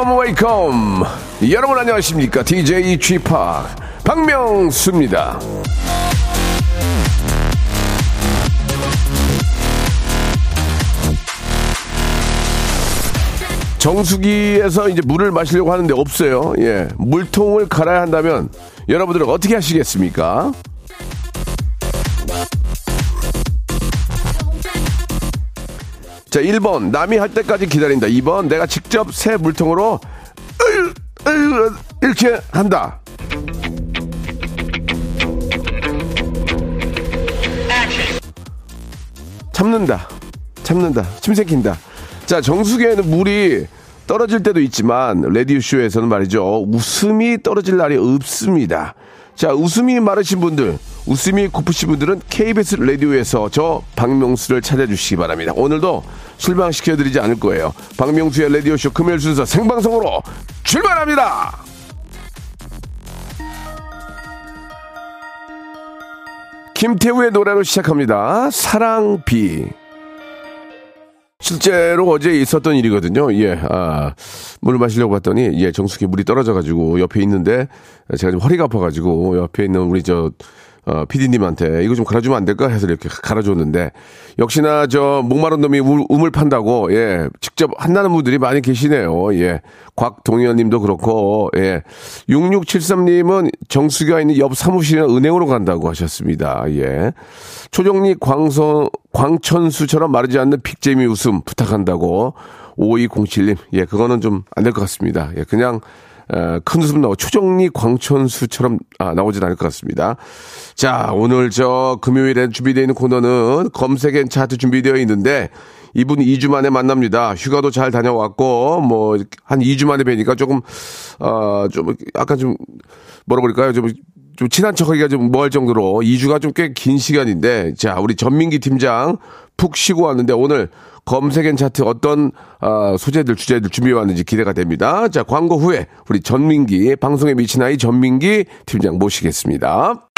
Wake up wake up 여러분 안녕하십니까? DJ 쥐파 박명수입니다. 정수기에서 이제 물을 마시려고 하는데 없어요. 예 물통을 갈아야 한다면 여러분들은 어떻게 하시겠습니까 자, 1번. 남이 할 때까지 기다린다. 2번. 내가 직접 새 물통으로 이렇게 한다. 참는다. 참는다. 침 새낀다. 자, 정수기에는 물이 떨어질 때도 있지만 레디오쇼에서는 말이죠. 웃음이 떨어질 날이 없습니다. 자, 웃음이 마르신 분들, 웃음이 고프신 분들은 KBS 라디오에서 저 박명수를 찾아주시기 바랍니다. 오늘도 실망시켜드리지 않을 거예요. 박명수의 라디오쇼 금요일 순서 생방송으로 출발합니다! 김태우의 노래로 시작합니다. 사랑비. 실제로 어제 있었던 일이거든요. 예, 아, 물을 마시려고 봤더니, 예, 정수기 물이 떨어져가지고 옆에 있는데, 제가 좀 허리가 아파가지고 옆에 있는 우리 저, 어, 피디님한테 이거 좀 갈아주면 안 될까 해서 이렇게 갈아줬는데 역시나 저 목마른 놈이 우, 우물 판다고 예 직접 한다는 분들이 많이 계시네요. 예. 곽동현님도 그렇고 예. 6673님은 정수기가 있는 옆 사무실이나 은행으로 간다고 하셨습니다. 예. 초정리 광선 광천수처럼 마르지 않는 빅재미 웃음 부탁한다고 5207님 예 그거는 좀 안 될 것 같습니다. 예 그냥 큰 웃음 나고 초정리 광천수처럼 아, 나오진 않을 것 같습니다. 자, 오늘 저 금요일에 준비되어 있는 코너는 검색엔 차트 준비되어 있는데 이분 2주 만에 만납니다. 휴가도 잘 다녀왔고 뭐 한 2주 만에 뵈니까 조금 어 좀 약간 좀 뭐라 그럴까요? 좀 좀 친한 척하기가 좀 뭐할 정도로 2주가 좀 꽤 긴 시간인데 자 우리 전민기 팀장 푹 쉬고 왔는데 오늘 검색엔 차트 어떤 어, 소재들 주제들 준비해 왔는지 기대가 됩니다. 자 광고 후에 우리 전민기 방송에 미친 아이 전민기 팀장 모시겠습니다.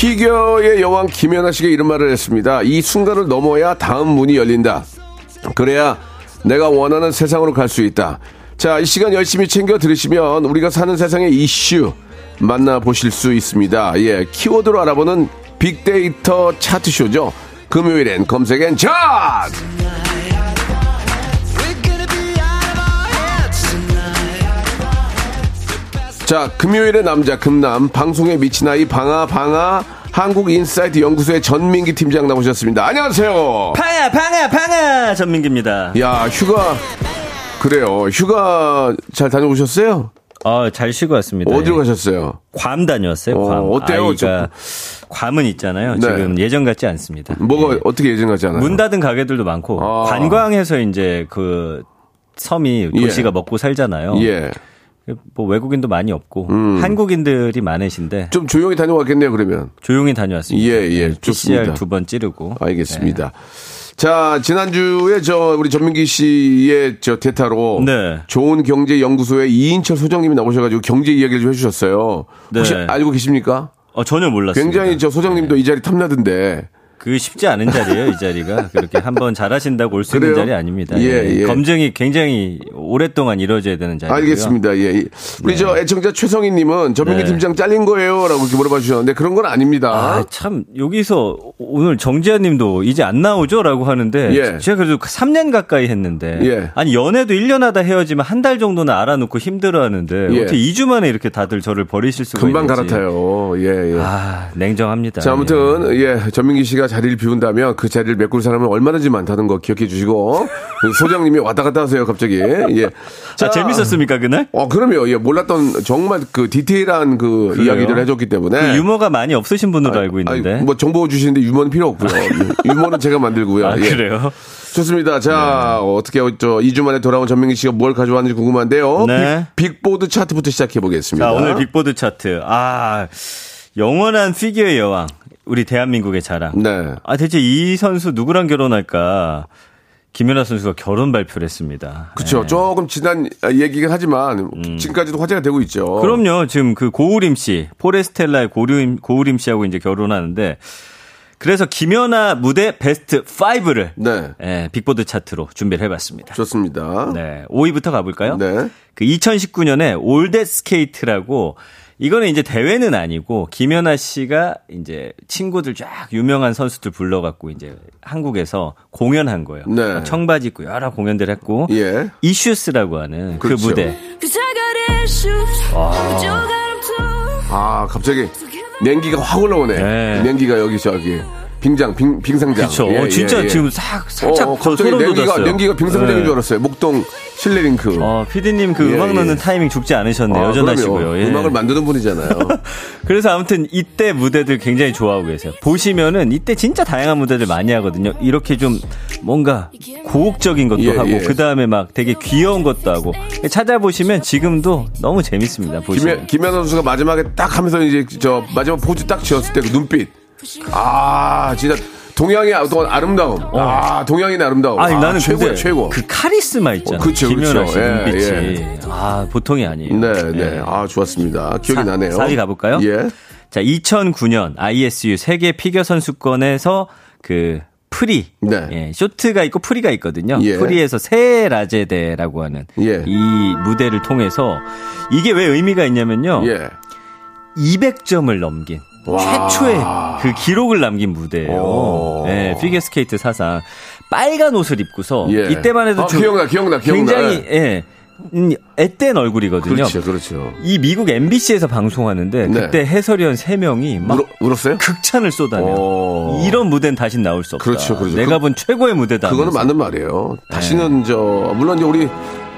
피겨의 여왕 김연아 씨가 이런 말을 했습니다. 이 순간을 넘어야 다음 문이 열린다. 그래야 내가 원하는 세상으로 갈 수 있다. 자, 이 시간 열심히 챙겨 들으시면 우리가 사는 세상의 이슈 만나보실 수 있습니다. 예, 키워드로 알아보는 빅데이터 차트쇼죠. 금요일엔 검색엔 차 자, 금요일의 남자 금남 방송에 미친 아이 방아 방아 한국인사이트 연구소의 전민기 팀장 나오셨습니다. 안녕하세요. 방아 방아 방아 전민기입니다. 야, 휴가 그래요. 휴가 잘 다녀오셨어요? 어, 잘 쉬고 왔습니다. 어디로 예. 가셨어요? 괌 다녀왔어요. 어, 괌. 어때요? 아이가 괌은 있잖아요. 네. 지금 예전 같지 않습니다. 뭐가 예. 어떻게 예전 같지 않아요? 문 닫은 가게들도 많고 아. 관광해서 이제 그 섬이 도시가 예. 먹고 살잖아요. 예. 뭐 외국인도 많이 없고 음. 한국인들이 많으신데 좀 조용히 다녀왔겠네요, 그러면. 조용히 다녀왔습니다. 예, 예, 네, 좋습니다. PCR 두번 찌르고. 알겠습니다. 자, 지난주에 저 우리 전민기 씨의 저 대타로 네. 좋은 경제 연구소의 이인철 소장님이 나오셔가지고 경제 이야기를 좀 해주셨어요. 혹시 네. 알고 계십니까? 어, 전혀 몰랐습니다. 굉장히 저 소장님도 이 자리 탐나던데. 그 쉽지 않은 자리예요, 이 자리가. 그렇게 한번 잘하신다고 올 수 있는? 자리 아닙니다. 예, 예. 검증이 굉장히 오랫동안 이루어져야 되는 자리고요. 알겠습니다. 예. 이- 우리 저 애청자 최성희 님은 전민기 네. 팀장 잘린 거예요라고 이렇게 물어봐 주셨는데 그런 건 아닙니다. 아, 참, 여기서 오늘 정지현 님도 이제 안 나오죠? 라고 하는데. 예. 제가 그래도 3년 가까이 했는데. 예. 아니, 연애도 1년 하다 헤어지면 한 달 정도는 알아놓고 힘들어 하는데. 예. 어떻게 2주 만에 이렇게 다들 저를 버리실 수가 금방 있는지. 갈아타요. 예, 예. 아, 냉정합니다. 자, 아무튼, 예, 전민기 씨가 자리를 비운다면 그 자리를 메꿀 사람은 얼마든지 많다는 거 기억해 주시고 소장님이 왔다 갔다 하세요 갑자기 예. 자, 재밌었습니까, 그날? 어 그럼요. 예 몰랐던 정말 그 디테일한 그 그래요? 이야기들을 해줬기 때문에 그 유머가 많이 없으신 분으로 알고 있는데. 아니, 뭐 정보 주시는데 유머는 필요 없고요. 유머는 제가 만들고요. 아, 예. 그래요? 좋습니다. 자, 어떻게, 저, 2주 만에 돌아온 전민기 씨가 뭘 가져왔는지 궁금한데요. 네. 빅, 보드 차트부터 시작해 보겠습니다. 자, 오늘 빅보드 차트. 아, 영원한 피겨의 여왕. 우리 대한민국의 자랑. 네. 아, 대체 이 선수 누구랑 결혼할까? 김연아 선수가 결혼 발표를 했습니다. 그쵸. 조금 지난 얘기긴 하지만, 지금까지도 화제가 되고 있죠. 음. 그럼요. 지금 그 고우림 씨, 포레스텔라의 고우림, 고우림 씨하고 이제 결혼하는데, 그래서 김연아 무대 베스트 5를 네. 예, 빅보드 차트로 준비를 해봤습니다. 좋습니다. 네, 5위부터 가볼까요? 네. 그 2019년에 올댓 스케이트라고 이거는 이제 대회는 아니고 김연아 씨가 이제 친구들 쫙 유명한 선수들 불러갖고 이제 한국에서 공연한 거예요. 네. 청바지 입고 여러 공연들 했고 예. Issues라고 하는 그 그렇죠. 무대. Too. 아, 갑자기 냉기가 확 올라오네. 네. 냉기가 여기 저기 빙장, 빙, 빙상장. 그렇죠. 예, 진짜 예, 예. 지금 싹 살짝 어, 어, 저 갑자기 냉기가. 냉기가 빙상장인 네. 줄 알았어요. 목동 실내 링크. 어, 피디님 그 예, 음악 예. 넣는 타이밍 죽지 않으셨네요. 아, 여전하시고요. 예. 음악을 만드는 분이잖아요. 그래서 아무튼 이때 무대들 굉장히 좋아하고 계세요. 보시면은 이때 진짜 다양한 무대들 많이 하거든요. 이렇게 좀 뭔가 고혹적인 것도 예, 하고 예. 그 다음에 막 되게 귀여운 것도 하고 찾아보시면 지금도 너무 재밌습니다. 보시면. 김현, 김현 선수가 마지막에 딱 하면서 이제 저 마지막 포즈 딱 지었을 때 그 눈빛. 아, 진짜 동양의 어떤 아름다움. 아, 동양인의 아름다움. 어. 아니 아, 나는 최고야, 최고. 그 카리스마 있잖아. 어, 그쵸, 김연아 그쵸. 씨 예, 눈빛이 예. 아 보통이 아니에요. 네, 네. 예. 아, 좋았습니다. 기억이 사- 나네요. 4위 가볼까요? 예. 자, 2009년 ISU 세계 피겨 선수권에서 그 프리, 네. 예, 쇼트가 있고 프리가 있거든요. 예. 프리에서 세헤라자데라고 하는 예. 이 무대를 통해서 이게 왜 의미가 있냐면요. 예. 200점을 넘긴 와. 최초의 그 기록을 남긴 무대예요. 오. 예, 피겨스케이트 사상 빨간 옷을 입고서 예. 이때만 해도 아, 좀 기억나, 기억나, 기억나. 굉장히 예. 음, 앳된 얼굴이거든요. 그렇죠, 그렇죠. 이 미국 MBC에서 방송하는데 네. 그때 해설위원 3명이 막 울어, 울었어요? 극찬을 쏟아내. 오. 이런 무대는 다시 나올 수 없다. 그렇죠, 그렇죠. 내가 그- 본 최고의 무대다. 그거는. 맞는 말이에요. 다시는 저 물론 이제 우리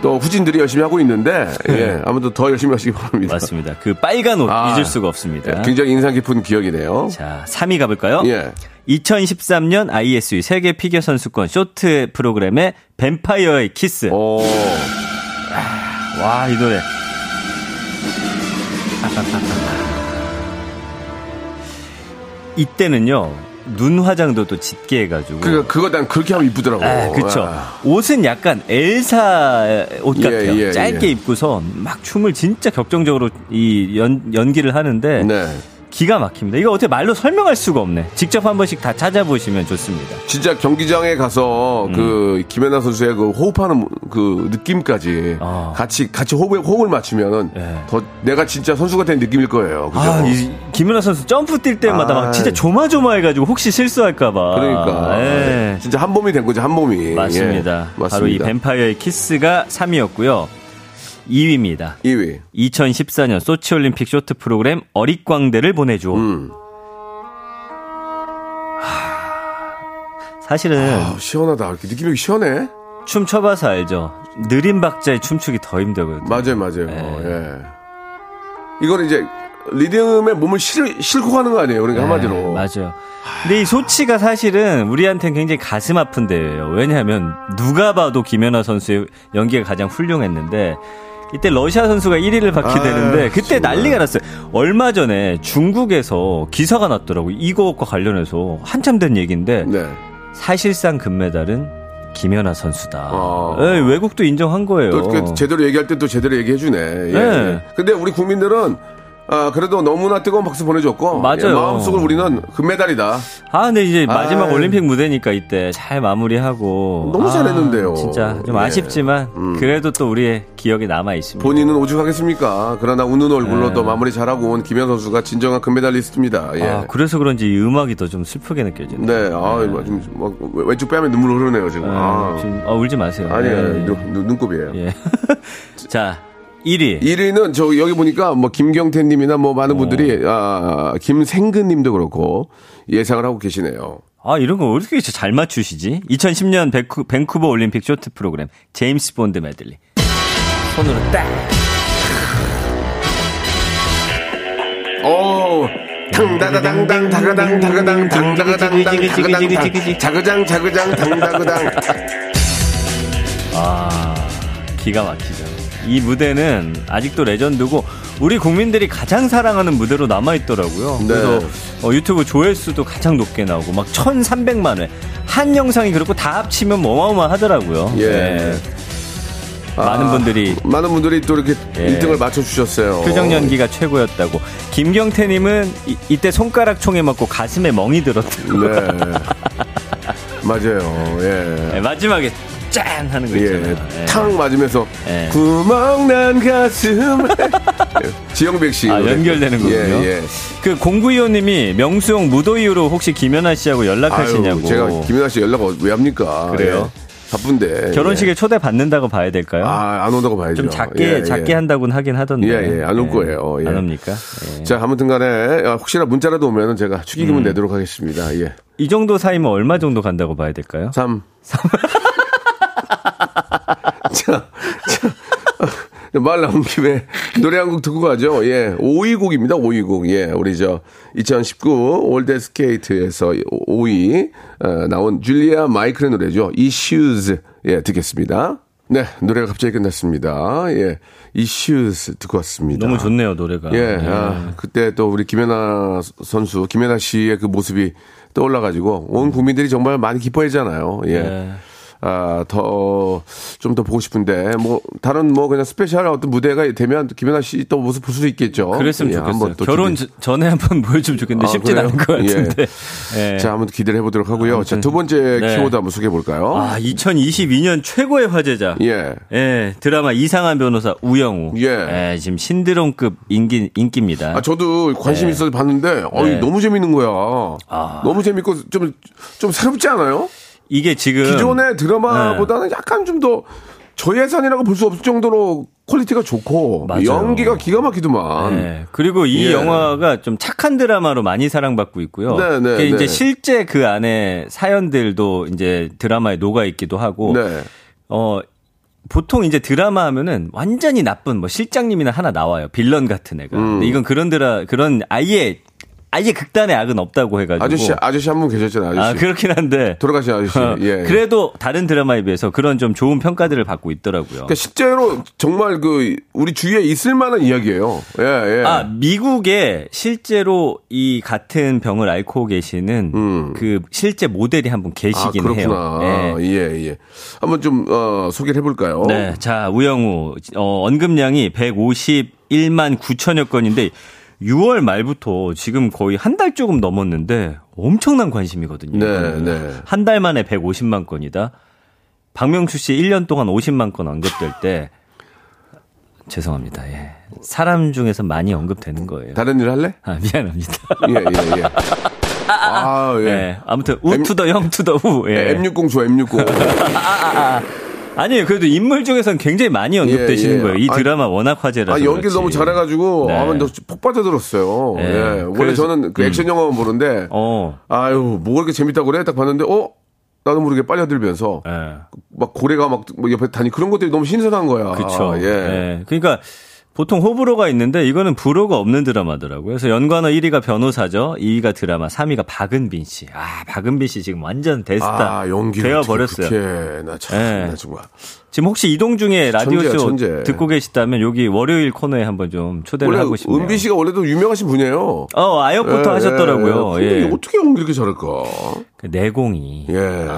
또 후진들이 열심히 하고 있는데 예, 아무튼 더 열심히 하시기 바랍니다. 맞습니다. 그 빨간 옷 아, 잊을 수가 없습니다. 예, 굉장히 인상 깊은 기억이네요. 자, 3위 가볼까요? 예. 2013년 ISU 세계 피겨 선수권 쇼트 프로그램의 뱀파이어의 키스. 오. 와, 이 노래. 이때는요, 눈 화장도 또 짙게 해가지고. 그 그거 난 그렇게 하면 이쁘더라고. 아, 그쵸. 아. 옷은 약간 엘사 옷 예, 같아요. 예, 짧게 예. 입고서 막 춤을 진짜 격정적으로 이 연, 연기를 하는데 네. 기가 막힙니다. 이거 어떻게 말로 설명할 수가 없네. 직접 한 번씩 다 찾아보시면 좋습니다. 진짜 경기장에 가서 음. 그 김연아 선수의 그 호흡하는 그 느낌까지 아. 같이 같이 호흡에 호흡을 맞추면은 예. 더 내가 진짜 선수가 된 느낌일 거예요. 그죠? 아, 이 김연아 선수 점프 뛸 때마다 막 아. 진짜 조마조마해가지고 혹시 실수할까봐. 그러니까 예. 진짜 한 몸이 된 거죠 한 몸이. 맞습니다. 예, 바로 이 맞습니다. 뱀파이어의 키스가 3위였고요. 2위입니다. 2위. 2014년 소치올림픽 쇼트 프로그램 어릿광대를 보내줘. 음. 사실은 아, 시원하다. 느낌이 시원해. 춤 춰봐서 알죠. 느린 박자에 춤추기 더 힘들거든요. 맞아요, 맞아요. 네. 예. 이거는 이제 리듬에 몸을 실, 싣고 가는 거 아니에요. 그러니까 한마디로. 네, 맞아요. 근데 이 소치가 사실은 우리한테는 굉장히 가슴 아픈 대회예요. 왜냐하면 누가 봐도 김연아 선수의 연기가 가장 훌륭했는데 이때 러시아 선수가 1위를 받게 아, 되는데 그때 정말. 난리가 났어요. 얼마 전에 중국에서 기사가 났더라고요. 이것과 관련해서 한참 된 얘기인데 네. 사실상 금메달은 김연아 선수다. 아. 예, 외국도 인정한 거예요. 또 제대로 얘기할 때 또 제대로 얘기해 주네. 예. 네. 근데 우리 국민들은 아, 그래도 너무나 뜨거운 박수 보내줬고. 맞아요. 예, 마음속으로 우리는 금메달이다. 아, 근데 이제 마지막 아이. 올림픽 무대니까 이때 잘 마무리하고. 너무 아, 잘했는데요. 진짜 좀 예. 아쉽지만 음. 그래도 또 우리의 기억에 남아 있습니다. 본인은 오죽하겠습니까? 그러나 웃는 얼굴로 네. 또 마무리 잘하고 온 김현 선수가 진정한 금메달리스트입니다. 예. 아, 그래서 그런지 이 음악이 더 좀 슬프게 느껴지네요. 네, 아, 이거 좀, 뭐, 왼쪽 뺨에 눈물 흐르네요, 지금. 네, 아. 지금, 아, 울지 마세요. 아니에요, 예, 눈, 눈, 눈곱이에요. 예. 자, 1위. 1위는 저 여기 보니까 뭐 김경태 님이나 뭐 많은 분들이 아, 김생근 님도 그렇고 예상을 하고 계시네요. 아, 이런 거 어떻게 이렇게 잘 맞추시지? 2010년 밴쿠, 밴쿠버 올림픽 쇼트 프로그램 제임스 본드 메들리. 손으로 딱. 오, 당다가당당 다가당 다가당 당다가당당 다가당 자그장 자그장 당다그당. 아, 기가 막히죠. 이 무대는 아직도 레전드고 우리 국민들이 가장 사랑하는 무대로 남아 있더라고요. 네. 그래서 어, 유튜브 조회수도 가장 높게 나오고 막 1,300만 회. 한 영상이 그렇고 다 합치면 뭐 어마어마하더라고요. 예. 네. 많은 아, 분들이 많은 분들이 또 이렇게 예. 1등을 맞춰주셨어요. 표정 연기가 최고였다고. 김경태님은 이, 때 손가락 총에 맞고 가슴에 멍이 들었다고. 네. 맞아요. 예. 네, 마지막에 짠 하는 거 있잖아요. 예, 예. 탕 맞으면서 예. 구멍 난 가슴에 지영백 씨 아. 연결되는 거군요. 예, 예. 그 공구이호님이 명수형 무도이유로 혹시 김연아 씨하고 연락하시냐고. 아유, 제가 김연아 씨 연락 왜 합니까? 그래요? 예. 바쁜데. 결혼식에 예. 초대 받는다고 봐야 될까요? 아, 안 온다고 봐야죠. 좀 작게 예, 예. 작게 한다고는 하긴 하던데. 예, 예, 안 올 거예요. 예. 안 옵니까? 예. 자, 아무튼 간에 아, 혹시나 문자라도 오면은 제가 축의금을 음. 내도록 하겠습니다. 예. 이 정도 사이면 얼마 정도 간다고 봐야 될까요? 3. 자, 자. 말 나온 김에 노래 한 곡 듣고 가죠. 예. 5위 곡입니다. 5위 곡. 예. 우리 저 2019 올댓 스케이트에서 5위 어, 나온 줄리아 마이클의 노래죠. Issues. 예, 듣겠습니다. 네, 노래가 갑자기 끝났습니다. 예. Issues 듣고 왔습니다. 너무 좋네요 노래가. 예, 아, 그때 또 우리 김연아 선수, 김연아 씨의 그 모습이 떠올라 가지고 온 국민들이 정말 많이 기뻐했잖아요. 예. 네. 아, 더, 좀 더 보고 싶은데, 뭐, 다른 뭐, 그냥 스페셜 어떤 무대가 되면 김연아 씨 또 모습 볼 수도 있겠죠. 그랬으면 예, 좋겠어요. 결혼 저- 전에 한번 보여주면 좋겠는데 아, 쉽진 그래요? 않을 것 같은데. 예. 자, 한번 기대를 해보도록 하고요. 자, 두 번째 네. 키워드 한번 소개해 볼까요? 아, 2022년 최고의 화제작. 예. 예, 드라마 이상한 변호사 우영우. 예. 지금 신드롬급 인기, 인기입니다. 아, 저도 관심 네. 있어서 봤는데, 어이, 네. 너무 재밌는 거야. 아. 너무 재밌고, 좀, 좀 새롭지 않아요? 이게 지금 기존의 드라마보다는 약간 좀 더 저예산이라고 볼 수 없을 정도로 퀄리티가 좋고 맞아요. 연기가 기가 막히더만. 네. 그리고 이 예. 영화가 좀 착한 드라마로 많이 사랑받고 있고요. 네, 네, 그게 이제 네. 실제 그 안에 사연들도 이제 드라마에 녹아 있기도 하고 네. 어 보통 이제 드라마 하면은 완전히 나쁜 뭐 실장님이나 하나 나와요. 빌런 같은 애가. 음. 근데 이건 그런 드라 그런 아예 아예 극단의 악은 없다고 해가지고. 아저씨 아저씨 한 분 계셨잖아요. 아저씨. 아 그렇긴 한데. 돌아가신 아저씨. 어, 예. 그래도 다른 드라마에 비해서 그런 좀 좋은 평가들을 받고 있더라고요. 그러니까 실제로 정말 그 우리 주위에 있을 만한 이야기예요. 예, 예. 아, 미국에 실제로 이 같은 병을 앓고 계시는 음. 그 실제 모델이 한분 아, 계시긴 그렇구나. 해요. 예. 예, 예. 한번 좀 어, 소개를 해 볼까요? 네. 자, 우영우. 어, 언급량이 151만 9천여 건인데 6월 말부터 지금 거의 한 달 조금 넘었는데 엄청난 관심이거든요. 네. 네. 한 달 만에 150만 건이다. 박명수 씨 1년 동안 50만 건 언급될 때 죄송합니다. 예. 사람 중에서 많이 언급되는 거예요. 다른 일 할래? 아, 미안합니다. 예, 예, 예. 아, 예. 예. 아무튼 우투더 영투더 우. 예. M60 좋아, M60. 아니 에요. 그래도 인물 중에서는 굉장히 많이 언급되시는 예, 예. 거예요. 이 아니, 드라마 워낙 화제라서. 아, 연기를. 너무 잘해가지고, 네. 아, 너폭 빠져들었어요. 네. 예. 원래 그래서- 저는 그 액션 영화만 보는데, 어. 아유, 뭐 그렇게 재밌다고 그래? 딱 봤는데, 어? 나도 모르게 빨려들면서, 예. 막 고래가 막뭐 옆에 다니 그런 것들이 너무 신선한 거야. 그쵸. 예. 예. 그러니까 보통 호불호가 있는데 이거는 불호가 없는 드라마더라고요. 그래서 연관어 1위가 변호사죠. 2위가 드라마, 3위가 박은빈 씨. 아, 박은빈 씨 지금 완전 대스타 아, 되어 버렸어요. 나 참, 예. 나 정말. 지금 혹시 이동 중에 라디오쇼 천재. 듣고 계시다면 여기 월요일 코너에 한번 좀 초대를 하고 싶네요. 은비 씨가 원래도 유명하신 분이에요. 어, 아역부터 예, 하셨더라고요. 예. 근데 예. 어떻게 연기 이렇게 잘할까? 그 내공이. 예.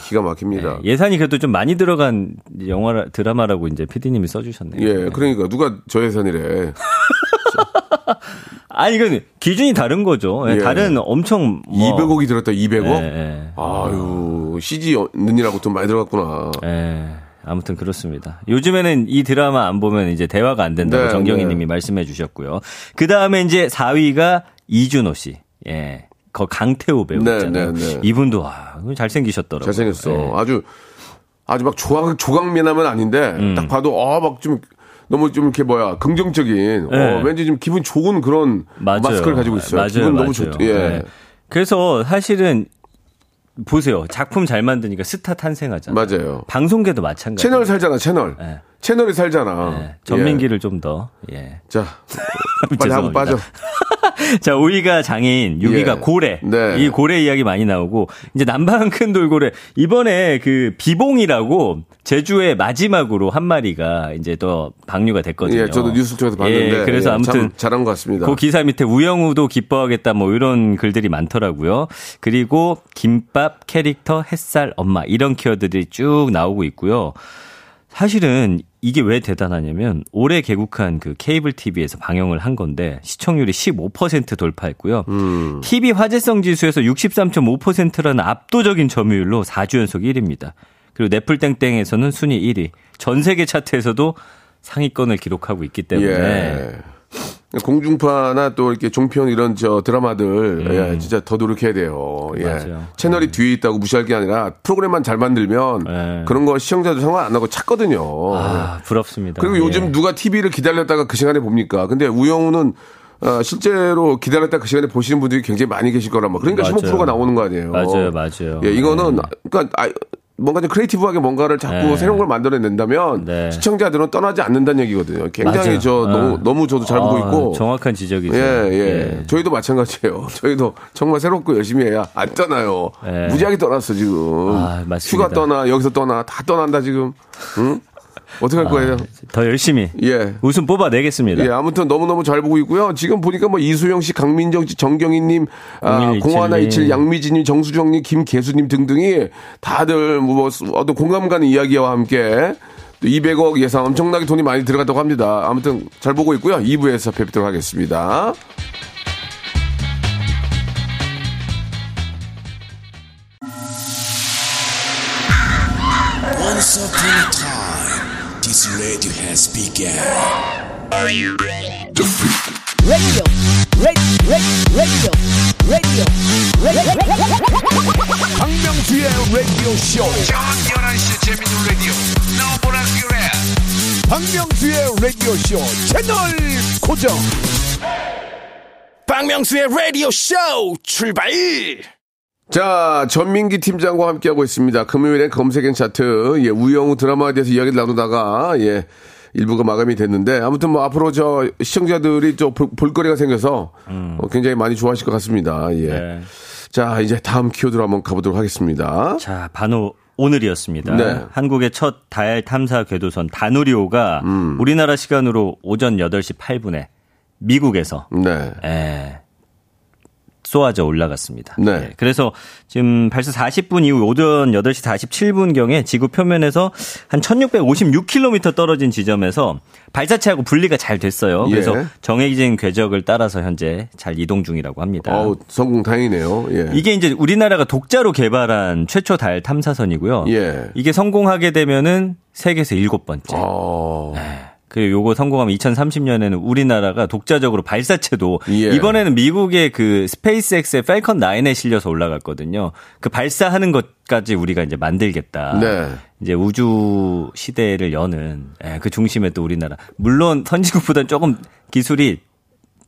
기가 막힙니다. 예, 예산이 그래도 좀 많이 들어간 영화 드라마라고 이제 PD님이 써주셨네요. 예, 그러니까 누가 저 예산이래. 아니 이건 기준이 다른 거죠. 예, 예. 다른 엄청 뭐, 200억이 들었다, 200억? 예, 예. 아유, CG 는이라고 돈 많이 들어갔구나. 예. 아무튼 그렇습니다. 요즘에는 이 드라마 안 보면 이제 대화가 안 된다고 네, 정경희 네. 님이 말씀해 주셨고요. 그 다음에 이제 4위가 이준호 씨. 예. 거 강태호 배우 네, 있잖아요. 네, 네. 이분도 와, 잘생기셨더라고요. 잘생겼어. 예. 아주, 아주 막 조각, 조각 미남은 아닌데, 음. 딱 봐도, 아, 막 좀, 너무 좀 이렇게 뭐야, 긍정적인, 네. 어, 왠지 좀 기분 좋은 그런 맞아요. 마스크를 가지고 있어요. 맞아요, 기분 너무 맞아요. 좋, 예. 네. 그래서 사실은 보세요. 작품 잘 만드니까 스타 탄생하잖아. 맞아요. 방송계도 마찬가지. 채널 살잖아, 채널. 네. 채널이 살잖아. 네, 전민기를 좀 더. 예. 예. 자, 빨리 하고. 빠져. 자, 5위가 장인, 6위가 예. 고래. 네. 이 고래 이야기 많이 나오고, 이제 남방 큰 돌고래. 이번에 그 비봉이라고 제주의 마지막으로 한 마리가 이제 또 방류가 됐거든요. 예, 저도 뉴스 쪽에서 봤는데. 예, 그래서 예, 아무튼 참 잘한 것 같습니다. 그 기사 밑에 우영우도 기뻐하겠다 뭐 이런 글들이 많더라고요. 그리고 김밥, 캐릭터, 햇살, 엄마 이런 키워드들이 쭉 나오고 있고요. 사실은 이게 왜 대단하냐면 올해 개국한 그 케이블 TV에서 방영을 한 건데 시청률이 15% 돌파했고요. 음. TV 화제성 지수에서 63.5%라는 압도적인 점유율로 4주 연속 1위입니다. 그리고 넷플땡땡에서는 순위 1위. 전 세계 차트에서도 상위권을 기록하고 있기 때문에 예. 공중파나 또 이렇게 종편 이런 저 드라마들 예, 진짜 더 노력해야 돼요. 예. 음. 맞아요. 채널이 뒤에 있다고 무시할 게 아니라 프로그램만 잘 만들면 네. 그런 거 시청자도 상관 안 하고 찾거든요. 아, 부럽습니다. 그리고 요즘 예. 누가 TV를 기다렸다가 그 시간에 봅니까? 근데 우영우는 어, 실제로 기다렸다 그 시간에 보시는 분들이 굉장히 많이 계실 거란 말. 그러니까 맞아요. 15%가 나오는 거 아니에요. 맞아요, 맞아요. 예, 이거는 네. 그러니까 아, 뭔가 좀 크리에이티브하게 뭔가를 자꾸 네. 새로운 걸 만들어낸다면 네. 시청자들은 떠나지 않는다는 얘기거든요. 굉장히 맞아요. 저 어. 너무 너무 저도 잘 보고 아, 있고. 정확한 지적이죠. 예, 예, 저희도 마찬가지예요. 저희도 정말 새롭고 열심히 해야 안 떠나요. 예. 무지하게 떠났어, 지금. 아, 맞습니다. 휴가 떠나, 여기서 떠나, 다 떠난다, 지금. 응? 어떻게 할 거예요? 더 열심히 예. 웃음 뽑아내겠습니다. 예, 아무튼 너무너무 잘 보고 있고요. 지금 보니까 뭐 이수영 씨, 강민정 씨, 정경희님, 아, 0127 0127, 양미진님, 정수정님, 김계수님 등등이 다들 뭐 어떤 공감 가는 이야기와 함께 또 200억 예상 엄청나게 돈이 많이 들어갔다고 합니다. 아무튼 잘 보고 있고요. 2부에서 뵙도록 하겠습니다. Once upon a time, this radio has begun. 박명수의 라디오 쇼. 박명수의 라디오 쇼 채널 고정. 박명수의 라디오 쇼 출발. 자, 전민기 팀장과 함께하고 있습니다. 금요일엔 검색엔 차트, 예, 우영우 드라마에 대해서 이야기를 나누다가, 예, 일부가 마감이 됐는데, 아무튼 뭐 앞으로 저 시청자들이 좀 볼, 볼거리가 생겨서, 어, 굉장히 많이 좋아하실 것 같습니다. 예. 네. 자, 이제 다음 키워드로 한번 가보도록 하겠습니다. 자, 바로 오늘이었습니다. 네. 한국의 첫 달 탐사 궤도선 다누리호가 음. 우리나라 시간으로 오전 8시 8분에 미국에서 네. 에, 쏘아져 올라갔습니다. 네. 예, 그래서 지금 발사 40분 이후 오전 8시 47분경에 지구 표면에서 한 1656km 떨어진 지점에서 발사체하고 분리가 잘 됐어요. 그래서 예. 정해진 궤적을 따라서 현재 잘 이동 중이라고 합니다. 어우, 성공 다행이네요. 예. 이게 이제 우리나라가 독자로 개발한 최초 달 탐사선이고요. 예. 이게 성공하게 되면은 세계에서 일곱 번째. 어, 그리고 요거 성공하면 2030년에는 우리나라가 독자적으로 발사체도 예. 이번에는 미국의 그 스페이스X의 펠컨 9에 실려서 올라갔거든요. 그 발사하는 것까지 우리가 이제 만들겠다. 네. 이제 우주 시대를 여는 예, 그 중심에 또 우리나라. 물론 선진국보다는 조금 기술이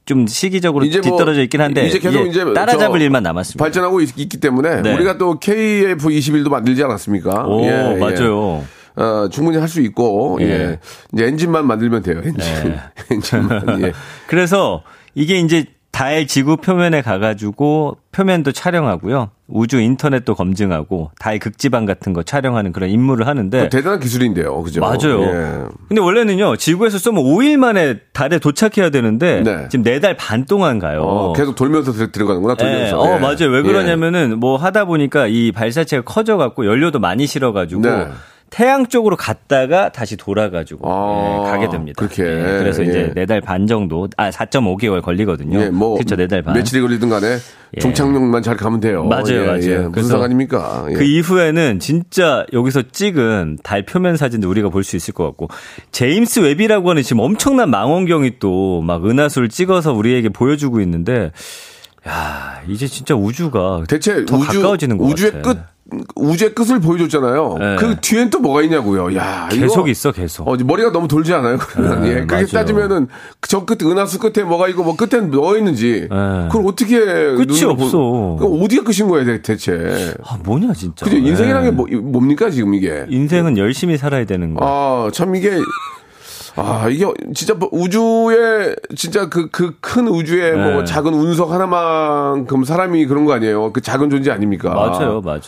좀 시기적으로 이제 뭐 뒤떨어져 있긴 한데 이제 계속 이게 이제 따라잡을 저 일만 남았습니다. 발전하고 있, 기 때문에 네. 우리가 또 KF21도 만들지 않았습니까? 오, 예, 예. 맞아요. 어, 충분히 할 수 있고, 예. 예. 이제 엔진만 만들면 돼요, 엔진. 네. 엔진만, 예. 그래서 이게 이제 달 지구 표면에 가가지고 표면도 촬영하고요. 우주 인터넷도 검증하고 달 극지방 같은 거 촬영하는 그런 임무를 하는데 대단한 기술인데요, 그죠? 맞아요. 예. 근데 원래는요 지구에서 쏘면 5일 만에 달에 도착해야 되는데 네. 지금 4달 반 동안 가요. 어, 계속 돌면서 들- 들어가는구나, 예, 돌면서. 어 예. 맞아요. 왜 예. 그러냐면은 뭐 하다 보니까 이 발사체가 커져갖고 연료도 많이 실어가지고 네. 태양 쪽으로 갔다가 다시 돌아가지고 아, 예, 가게 됩니다. 그렇게. 예, 그래서 예. 이제 네 달 반 정도, 아 4.5개월 걸리거든요. 예, 뭐. 그렇죠, 네달 반. 며칠이 걸리든 간에 예. 종착역만 잘 가면 돼요. 맞아요, 예, 맞아요. 예. 무슨 상관입니까? 예. 그 이후에는 진짜 여기서 찍은 달 표면 사진도 우리가 볼 수 있을 것 같고 제임스 웹이라고 하는 지금 엄청난 망원경이 또 막 은하수를 찍어서 우리에게 보여주고 있는데 야, 이제 진짜 우주가 대체 더 우주 가까워지는 것 우주의 같아. 끝 우주의 끝을 보여줬잖아요. 네. 그 뒤엔 또 뭐가 있냐고요. 야, 이거- 계속 있어, 계속. 어, 머리가 너무 돌지 않아요? 그러면 네, 예, 그렇게 맞아요. 따지면은 저 끝 은하수 끝에 뭐가 있고 뭐 끝에 뭐 있는지 네. 그걸 어떻게 끝이 보- 없어. 그럼 어디가 끝인 거예요, 대- 대체? 아, 뭐냐, 진짜. 그죠? 인생이란 게 예. 뭐, 뭡니까 지금 이게? 인생은 열심히 살아야 되는 거. 아, 참 이게 아, 이게 진짜 뭐 우주에 진짜 그 그 큰 우주에 뭐 네. 작은 운석 하나만큼 사람이 그런 거 아니에요? 그 작은 존재 아닙니까? 맞아요, 맞아요.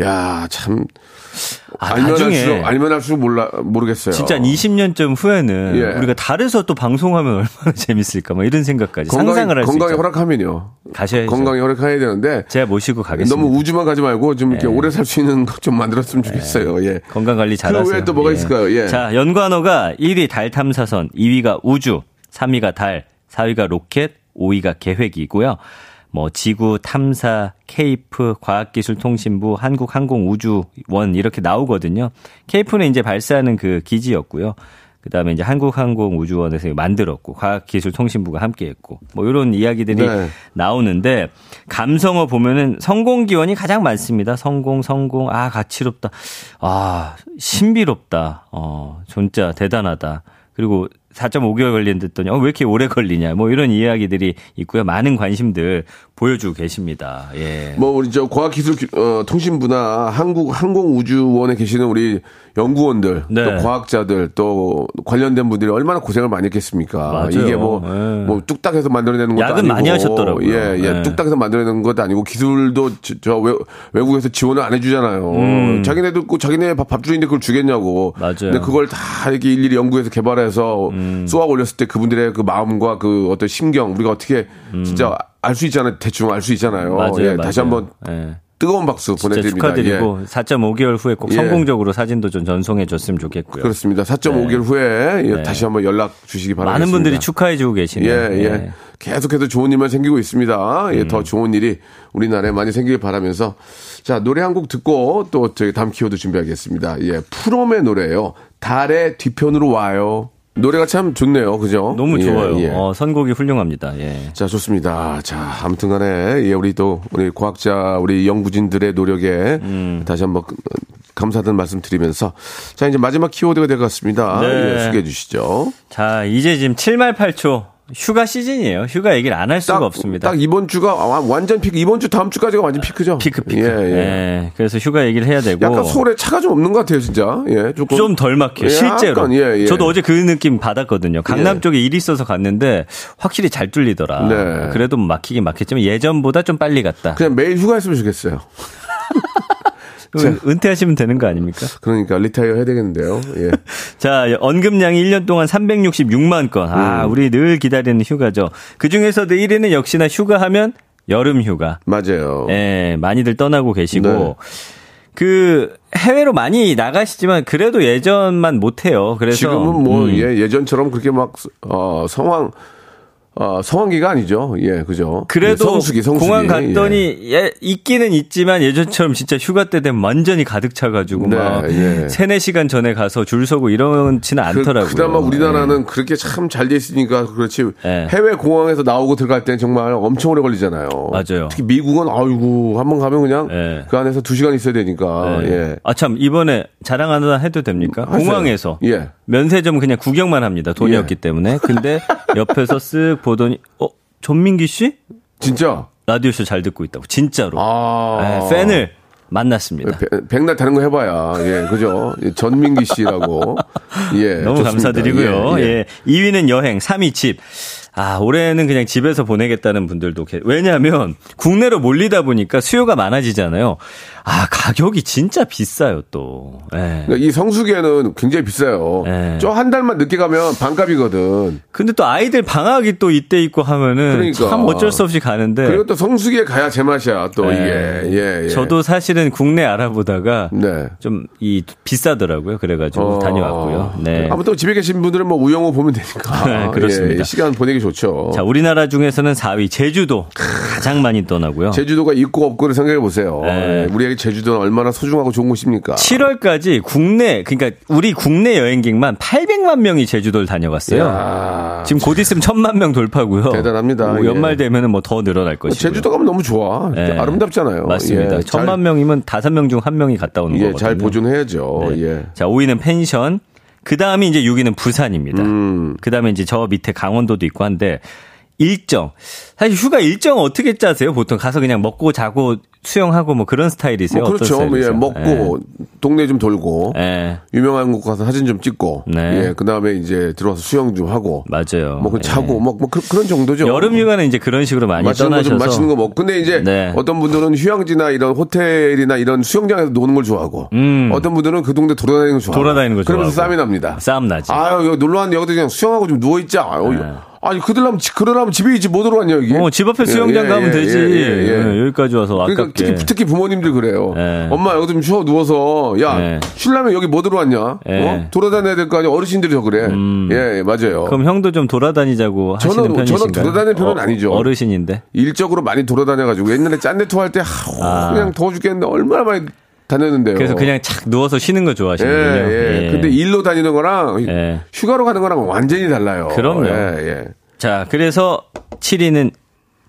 야, 참 아, 알면 나중에 할수록 알면 할수록 몰라 모르겠어요. 진짜 한 20년쯤 후에는 예. 우리가 달에서 또 방송하면 얼마나 재밌을까, 뭐 이런 생각까지 상상을 할수 건강이 있죠. 허락하면요. 가셔야죠. 건강이 허락해야 되는데 제가 모시고 가겠습니다. 너무 우주만 가지 말고 좀 이렇게 예. 오래 살 수 있는 것 좀 만들었으면 좋겠어요. 예. 건강 관리 잘하세요. 그 외에 또 뭐가 있을까요? 예. 자, 연관어가 1위 달 탐사선, 2위가 우주, 3위가 달, 4위가 로켓, 5위가 계획이고요. 뭐 지구 탐사, 케이프, 과학기술통신부, 한국항공우주원 이렇게 나오거든요. 케이프는 이제 발사하는 그 기지였고요. 그다음에 이제 한국항공우주원에서 만들었고 과학기술통신부가 함께했고 뭐 이런 이야기들이 네. 나오는데 감성어 보면은 성공 기원이 가장 많습니다. 성공, 성공, 아 가치롭다, 아 신비롭다, 어 진짜 대단하다. 그리고 4.5개월 걸린댔더니 어, 왜 이렇게 오래 걸리냐 뭐 이런 이야기들이 있고요. 많은 관심들 보여주고 계십니다. 예. 뭐 우리 저 과학기술 어, 통신부나 한국 항공우주원에 계시는 우리 연구원들 네. 또 과학자들 또 관련된 분들이 얼마나 고생을 많이 했겠습니까? 맞아요. 이게 뭐, 네. 뭐 뚝딱해서 만들어내는 것도 야근 아니고 많이 하셨더라고요. 예, 예, 네. 뚝딱해서 만들어내는 것도 아니고 기술도 저, 저 외, 외국에서 지원을 안 해주잖아요. 자기네도 꼭 자기네 밥, 밥줄인데 그걸 주겠냐고. 음. 맞아요. 근데 그걸 다 이렇게 일일이 연구해서 개발해서 음. 쏘아 올렸을 때 그분들의 그 마음과 그 어떤 심경 우리가 어떻게 진짜 알 수 있잖아요. 대충 알 수 있잖아요. 음. 맞아요, 예, 다시 맞아요. 한번 예. 뜨거운 박수 보내드립니다. 축하드리고 예. 4.5개월 후에 꼭 예. 성공적으로 사진도 좀 전송해 줬으면 좋겠고요. 그렇습니다. 4.5개월 후에 예, 네. 다시 한번 연락 주시기 바랍니다. 많은 분들이 축하해 주고 계시네요. 예, 예. 계속해서 좋은 일만 생기고 있습니다. 예, 음. 더 좋은 일이 우리나라에 많이 생기길 바라면서 자, 노래 한 곡 듣고 또 저희 다음 키워드 준비하겠습니다. 예, 프롬의 노래예요. 달의 뒤편으로 와요. 노래가 참 좋네요. 그죠? 너무 예, 좋아요. 예. 어, 선곡이 훌륭합니다. 예. 자, 좋습니다. 자, 아무튼 간에, 예, 우리 또, 우리 과학자, 우리 연구진들의 노력에 음. 다시 한번 감사하다는 말씀 드리면서 자, 이제 마지막 키워드가 될 것 같습니다. 네. 예, 소개해 주시죠. 자, 이제 지금 7말 8초 휴가 시즌이에요. 휴가 얘기를 안 할 수가 없습니다. 딱 이번 주가 와- 완전 피크, 이번 주 다음 주까지가 완전 피크죠. 피크 피크. 예, 예. 예, 그래서 휴가 얘기를 해야 되고 약간 서울에 차가 좀 없는 것 같아요, 진짜. 예, 조금. 좀덜 막혀요. 예, 실제로. 약간, 예, 예. 저도 어제 그 느낌 받았거든요. 강남 예. 쪽에 일이 있어서 갔는데 확실히 잘 뚫리더라. 네. 그래도 막히긴 막혔지만 예전보다 좀 빨리 갔다. 그냥 매일 휴가했으면 좋겠어요. 은- 은퇴하시면 되는 거 아닙니까? 그러니까 리타이어 해야 되겠는데요. 예. 자, 언급량이 1년 동안 366만 건. 아, 음. 우리 늘 기다리는 휴가죠. 그 중에서도 1위는 역시나 휴가하면 여름 휴가. 맞아요. 예, 많이들 떠나고 계시고. 네. 그 해외로 많이 나가시지만 그래도 예전만 못 해요. 그래서 지금은 뭐, 음. 예, 예전처럼 그렇게 막, 어, 성황, 어, 성황기가 아니죠. 예, 그죠. 그래도 예, 성수기, 성수기. 공항 갔더니 예, 있기는 있지만 예전처럼 진짜 휴가 때 되면 완전히 가득 차가지고 네, 막 예. 세네 시간 전에 가서 줄 서고 이렇지는 않더라고요. 그, 그나마 우리나라는 그렇게 참 잘 돼 있으니까 그렇지. 예. 해외 공항에서 나오고 들어갈 땐 정말 엄청 오래 걸리잖아요. 맞아요. 특히 미국은 아이고 한번 가면 그냥 예. 그 안에서 두 시간 있어야 되니까. 예. 예. 아 참 이번에 자랑 하나 해도 됩니까? 하세요. 공항에서 예. 면세점 그냥 구경만 합니다. 돈이 예. 없기 때문에. 근데 옆에서 쓱 보더니 어 전민기 씨 진짜. 라디오쇼 잘 듣고 있다고 진짜로 아. 예, 팬을 만났습니다. 백- 백날 다른 거 해봐야. 예, 그죠. 예, 전민기 씨라고. 예. 너무 좋습니다. 감사드리고요. 예, 예, 예. 2위는 여행, 3위 집. 아, 올해는 그냥 집에서 보내겠다는 분들도 계 왜냐하면 국내로 몰리다 보니까 수요가 많아지잖아요. 아, 가격이 진짜 비싸요, 또. 예. 그러니까 이 성수기에는 굉장히 비싸요. 예. 저한 달만 늦게 가면 반값이거든. 근데 또 아이들 방학이 또 이때 있고 하면은 그러니까. 참 어쩔 수 없이 가는데. 그리고 또 성수기에 가야 제맛이야, 또 예. 이게. 예, 예. 저도 사실은 국내 알아보다가 네. 좀이 비싸더라고요. 그래가지고 어. 다녀왔고요. 네. 아무튼 집에 계신 분들은 뭐 우영우 보면 되니까. 네, 그렇습니다. 예, 시간 보내기 좋죠. 자, 우리나라 중에서는 4위 제주도 가장 많이 떠나고요. 제주도가 있고 없고를 생각해 보세요. 네. 우리에게 제주도는 얼마나 소중하고 좋은 곳입니까? 7월까지 국내 그러니까 우리 국내 여행객만 800만 명이 제주도를 다녀갔어요. 야, 지금 곧 있으면 천만 명 돌파고요. 대단합니다. 뭐 연말 예. 되면은 뭐 더 늘어날 것이고. 제주도 가면 너무 좋아. 예. 아름답잖아요. 맞습니다. 예, 천만 잘, 명이면 다섯 명중한 명이 갔다 오는 예, 거거든요. 잘 보존해야죠. 네. 예. 자, 5위는 펜션. 그 다음이 이제 6위는 부산입니다. 음. 그 다음에 이제 저 밑에 강원도도 있고 한데 일정. 사실 휴가 일정 어떻게 짜세요? 보통 가서 그냥 먹고 자고 수영하고 뭐 그런 스타일이세요? 뭐 그렇죠. 예? 먹고 동네 좀 돌고 예. 유명한 곳 가서 사진 좀 찍고 네. 예, 그다음에 이제 들어와서 수영 좀 하고 맞아요. 뭐그 예. 자고 뭐, 뭐 그, 런 정도죠. 여름 휴가는 이제 그런 식으로 많이 맛있는 거 떠나셔서 좀 맛있는 거 먹고. 근데 이제 네. 어떤 분들은 휴양지나 이런 호텔이나 이런 수영장에서 노는 걸 좋아하고 어떤 분들은 그 동네 돌아다니는 거 좋아하고 음. 돌아다니는 거 그러면서 좋아하고. 싸움이 납니다. 싸움 나지. 아유 여기 놀러 왔는데 여기도 그냥 수영하고 좀 누워 있자. 아유, 네. 아니 그들라면 그러려면 집에 있지 못 들어왔냐 여기. 어, 집 앞에 예, 수영장 예, 가면 예, 되지. 예, 예, 예. 예, 여기까지 와서 그러니까. 특히, 특히 부모님들 그래요. 예. 엄마 여기 좀 쉬어 누워서 야 예. 쉬려면 여기 뭐 들어왔냐? 예. 음. 어? 돌아다녀야 될 거 아니야? 어르신들이 더 그래. 예, 예, 맞아요. 그럼 형도 좀 돌아다니자고 저는- 하시는 편이신가요? 저는 돌아다니는 편은 아니죠. 어르신인데. 일적으로 많이 돌아다녀가지고 옛날에 짠내 토할 때 하, 아. 그냥 더워 죽겠는데 얼마나 많이 다녔는데요. 그래서 그냥 착 누워서 쉬는 거 예, 좋아하시는군요. 예. 근데 일로 다니는 거랑 예. 휴가로 가는 거랑 완전히 달라요. 그럼요. 예, 예. 자, 그래서 7위는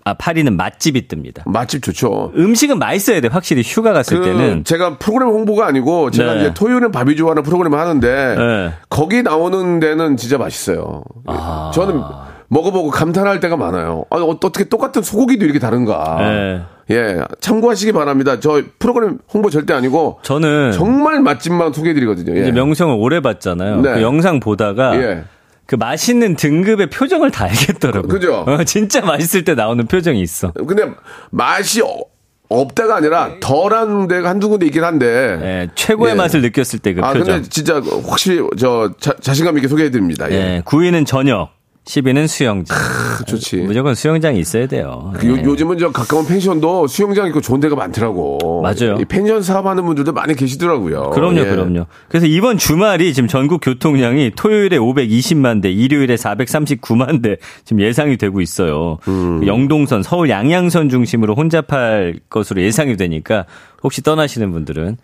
아 8위는 맛집이 뜹니다. 맛집 좋죠. 음식은 맛있어야 돼. 확실히 휴가 갔을 그 때는 제가 프로그램 홍보가 아니고 제가 네. 이제 토요일은 밥이 좋아하는 프로그램을 하는데 네. 거기 나오는 데는 진짜 맛있어요. 아. 저는 먹어보고 감탄할 때가 많아요. 아, 어떻게 똑같은 소고기도 이렇게 다른가. 네. 예, 참고하시기 바랍니다. 저 프로그램 홍보 절대 아니고 저는 정말 맛집만 소개해드리거든요. 예. 이제 명성을 오래 봤잖아요. 네. 그 영상 보다가 예. 그 맛있는 등급의 표정을 다 알겠더라고요. 그죠? 어, 진짜 맛있을 때 나오는 표정이 있어. 근데 맛이 어- 없다가 아니라 덜한 데가 한두 군데 있긴 한데. 예, 최고의 예. 맛을 느꼈을 때그 아, 표정. 근데 진짜 확실히 저 자, 자신감 있게 소개해드립니다. 예. 예, 9위는 저녁, 10위는 수영장. 그 좋지. 무조건 수영장이 있어야 돼요. 그 요, 예. 요즘은 저 가까운 펜션도 수영장 있고 좋은 데가 많더라고. 맞아요. 이 펜션 사업하는 분들도 많이 계시더라고요. 그럼요, 예. 그럼요. 그래서 이번 주말이 지금 전국 교통량이 토요일에 520만 대, 일요일에 439만 대 지금 예상이 되고 있어요. 음. 그 영동선, 서울 양양선 중심으로 혼잡할 것으로 예상이 되니까 혹시 떠나시는 분들은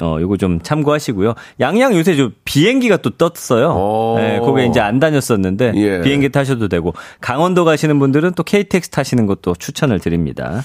어, 요거 좀 참고하시고요. 양양 요새 좀 비행기가 또 떴어요. 오. 예, 거기 이제 안 다녔었는데 예. 비행기 타셔도 되고 강원도 가시는 분들은 또 KTX 타시는 것도 추천을 드립니다.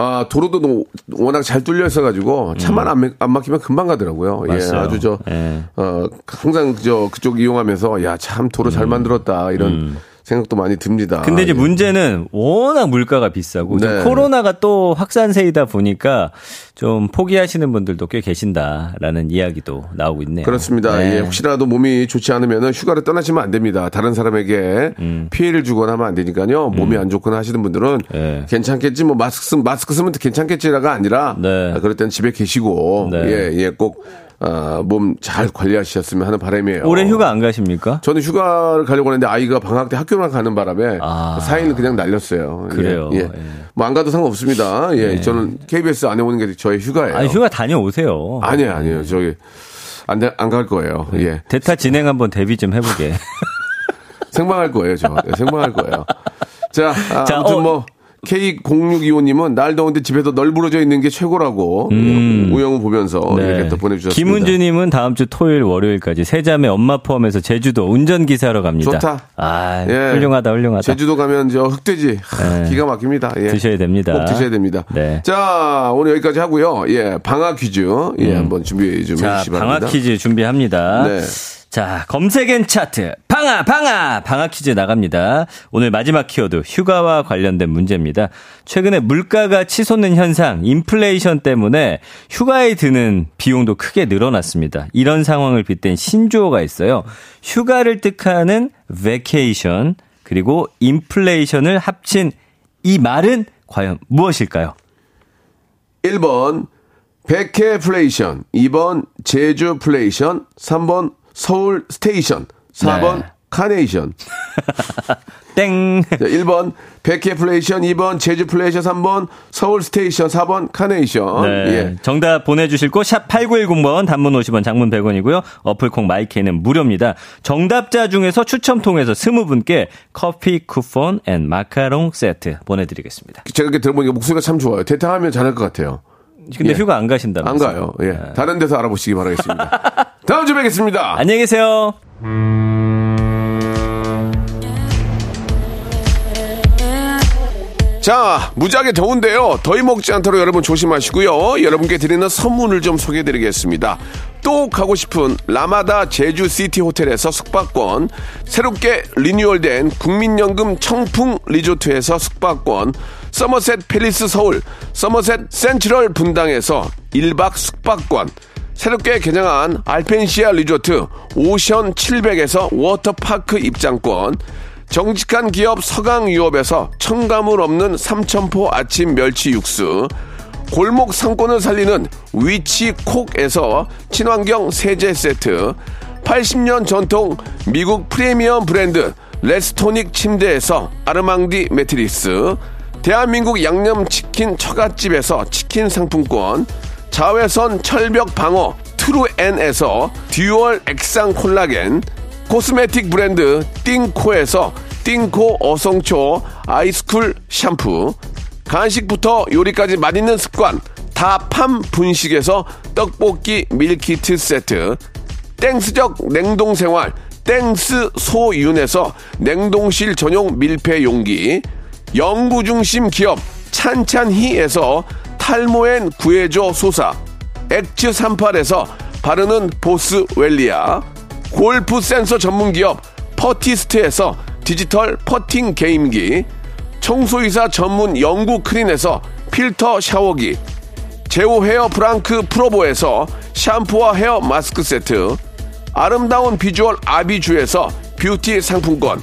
아, 도로도 너무 워낙 잘 뚫려 있어가지고 차만 안, 막- 안 막히면 금방 가더라고요. 예, 음. 맞아요. 아주 저, 예. 어, 항상 저 그쪽 이용하면서 야, 참 도로 잘 만들었다. 이런 생각도 많이 듭니다. 음. 근데 이제 예. 문제는 워낙 물가가 비싸고 네. 코로나가 또 확산세이다 보니까 좀 포기하시는 분들도 꽤 계신다라는 이야기도 나오고 있네요. 그렇습니다. 네. 예, 혹시라도 몸이 좋지 않으면 휴가를 떠나시면 안 됩니다. 다른 사람에게 음. 피해를 주거나 하면 안 되니까요. 몸이 안 좋거나 하시는 분들은 예. 괜찮겠지, 뭐 마스크 쓰면 마스크 쓰면 괜찮겠지라가 아니라 네. 아, 그럴 때는 집에 계시고 네. 예, 예, 꼭 아, 몸 잘 관리하셨으면 하는 바람이에요. 올해 휴가 안 가십니까? 저는 휴가를 가려고 하는데 아이가 방학 때 학교만 가는 바람에 아. 4일 그냥 날렸어요. 예, 그래요. 예. 예. 뭐안 가도 상관없습니다. 예. 저는 KBS 안에 오는 게 저의 휴가예요. 아니 휴가 다녀오세요. 아니에요, 아니에요. 저기 안 안 갈 거예요. 예. 대타 진행 한번 데뷔 좀 해보게. 생방할 거예요, 저. 예, 생방할 거예요. 자, 아, 자, 아무튼 어. 뭐 K0625님은 날 더운데 집에서 널브러져 있는 게 최고라고 우영우 보면서 이렇게 또 보내주셨습니다. 음. 네. 김은주님은 다음 주 토요일 월요일까지 세자매 엄마 포함해서 제주도 운전기사로 갑니다. 좋다. 아 예. 훌륭하다 훌륭하다. 제주도 가면 저 흑돼지 하, 네. 기가 막힙니다. 예. 드셔야 됩니다. 꼭 드셔야 됩니다. 네. 자, 오늘 여기까지 하고요. 예, 방학 퀴즈 예, 한번 준비 음. 자, 해주시기 바랍니다. 방학 퀴즈 준비합니다. 네. 자, 검색엔 차트. 방아, 방아! 방아 퀴즈 나갑니다. 오늘 마지막 키워드, 휴가와 관련된 문제입니다. 최근에 물가가 치솟는 현상, 인플레이션 때문에 휴가에 드는 비용도 크게 늘어났습니다. 이런 상황을 빗댄 신조어가 있어요. 휴가를 뜻하는 vacation, 그리고 인플레이션을 합친 이 말은 과연 무엇일까요? 1번 베케플레이션, 2번 제주플레이션, 3번 서울 station, 4번 네. 카네이션. 땡. 자, 1번 베케플레이션, 2번 제주 플레이션, 3번 서울 station, 4번 카네이션. 네. 예. 정답 보내주실 곳, 샵 8910번, 단문 50원, 장문 100원이고요. 어플 콩 마이케이는 무료입니다. 정답자 중에서 추첨 통해서 20분께 커피 쿠폰 and 마카롱 세트 보내드리겠습니다. 제가 이렇게 들어보니까 목소리가 참 좋아요. 대타하면 잘할 것 같아요. 근데 예. 휴가 안 가신다면서요? 안 가요. 예. 다른 데서 알아보시기 바라겠습니다. 다음 주에 뵙겠습니다. 안녕히 계세요. 자, 무지하게 더운데요. 더위 먹지 않도록 여러분 조심하시고요. 여러분께 드리는 선물을 좀 소개해 드리겠습니다. 또 가고 싶은 라마다 제주시티 호텔에서 숙박권, 새롭게 리뉴얼된 국민연금 청풍 리조트에서 숙박권, 서머셋 팰리스 서울, 서머셋 센트럴 분당에서 1박 숙박권, 새롭게 개장한 알펜시아 리조트 오션 700에서 워터파크 입장권, 정직한 기업 서강유업에서 첨가물 없는 삼천포 아침 멸치 육수, 골목 상권을 살리는 위치 콕에서 친환경 세제 세트, 80년 전통 미국 프리미엄 브랜드 레스토닉 침대에서 아르망디 매트리스, 대한민국 양념치킨 처갓집에서 치킨 상품권, 자외선 철벽 방어 트루엔에서 dual 액상 콜라겐, cosmetic 브랜드 띵코에서 띵코 어성초 아이스쿨 샴푸, 간식부터 요리까지 맛있는 습관 다팜 분식에서 떡볶이 밀키트 세트, 땡스적 냉동 생활 땡스 소윤에서 냉동실 전용 밀폐 용기, 연구 중심 기업 찬찬히에서 탈모엔 구해줘 소사, 엑츠 38에서 바르는 보스 웰리아, 골프 센서 전문 기업 퍼티스트에서 디지털 퍼팅 게임기, 청소이사 전문 영구 크린에서 필터 샤워기, 제오 헤어 브랑크 프로보에서 샴푸와 헤어 마스크 세트, 아름다운 비주얼 아비주에서 뷰티 상품권,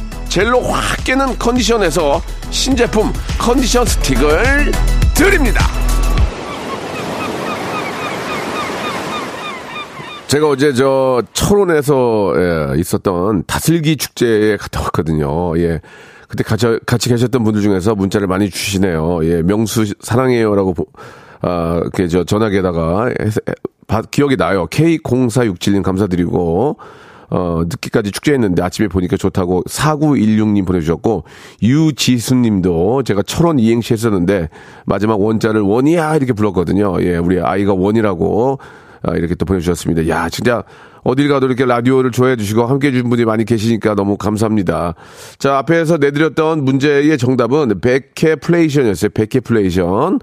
젤로 확 깨는 컨디션에서 신제품 컨디션 스틱을 드립니다. 제가 어제 저 철원에서 예, 있었던 다슬기 축제에 갔다 왔거든요. 예. 그때 같이, 같이 계셨던 분들 중에서 문자를 많이 주시네요. 예, 명수 사랑해요라고 보- 아, 그, 저, 전화기에다가, 기억이 나요. K0467님 감사드리고, 어, 늦게까지 축제했는데 아침에 보니까 좋다고 4916님 보내주셨고, 유지수님도 제가 철원 이행시 했었는데, 마지막 원자를 원이야! 이렇게 불렀거든요. 예, 우리 아이가 원이라고, 아, 이렇게 또 보내주셨습니다. 야, 진짜, 어딜 가도 이렇게 라디오를 좋아해 주시고 함께 해주신 분이 많이 계시니까 너무 감사합니다. 자, 앞에서 내드렸던 문제의 정답은 베케플레이션이었어요. 베케플레이션.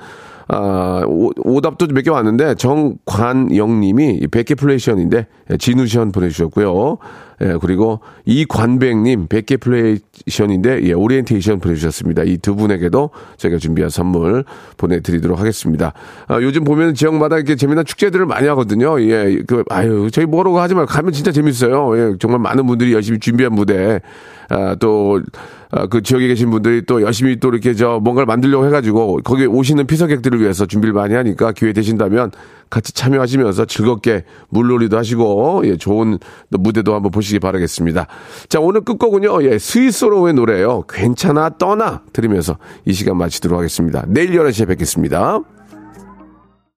아, 오, 오답도 몇 개 왔는데 정관영 님이 베케플레이션인데 예, 지누션 보내주셨고요. 예, 그리고 이관백님 베케플레이션인데 예, 오리엔테이션 보내주셨습니다. 이 두 분에게도 저희가 준비한 선물 보내드리도록 하겠습니다. 아, 요즘 보면 지역마다 이렇게 재미난 축제들을 많이 하거든요. 예, 그, 아유, 저희 뭐라고 하지 말고 가면 진짜 재밌어요. 예, 정말 많은 분들이 열심히 준비한 무대, 아, 또, 아, 그 지역에 계신 분들이 또 열심히 또 이렇게 저 뭔가를 만들려고 해가지고 거기에 오시는 피서객들을 위해서 준비를 많이 하니까 기회 되신다면 같이 참여하시면서 즐겁게 물놀이도 하시고 예, 좋은 무대도 한번 보 시기 바라겠습니다. 자, 오늘 끝곡은요. 예, 스위스로의 노래예요. 괜찮아 떠나 들으면서 이 시간 마치도록 하겠습니다. 내일 11시에 뵙겠습니다.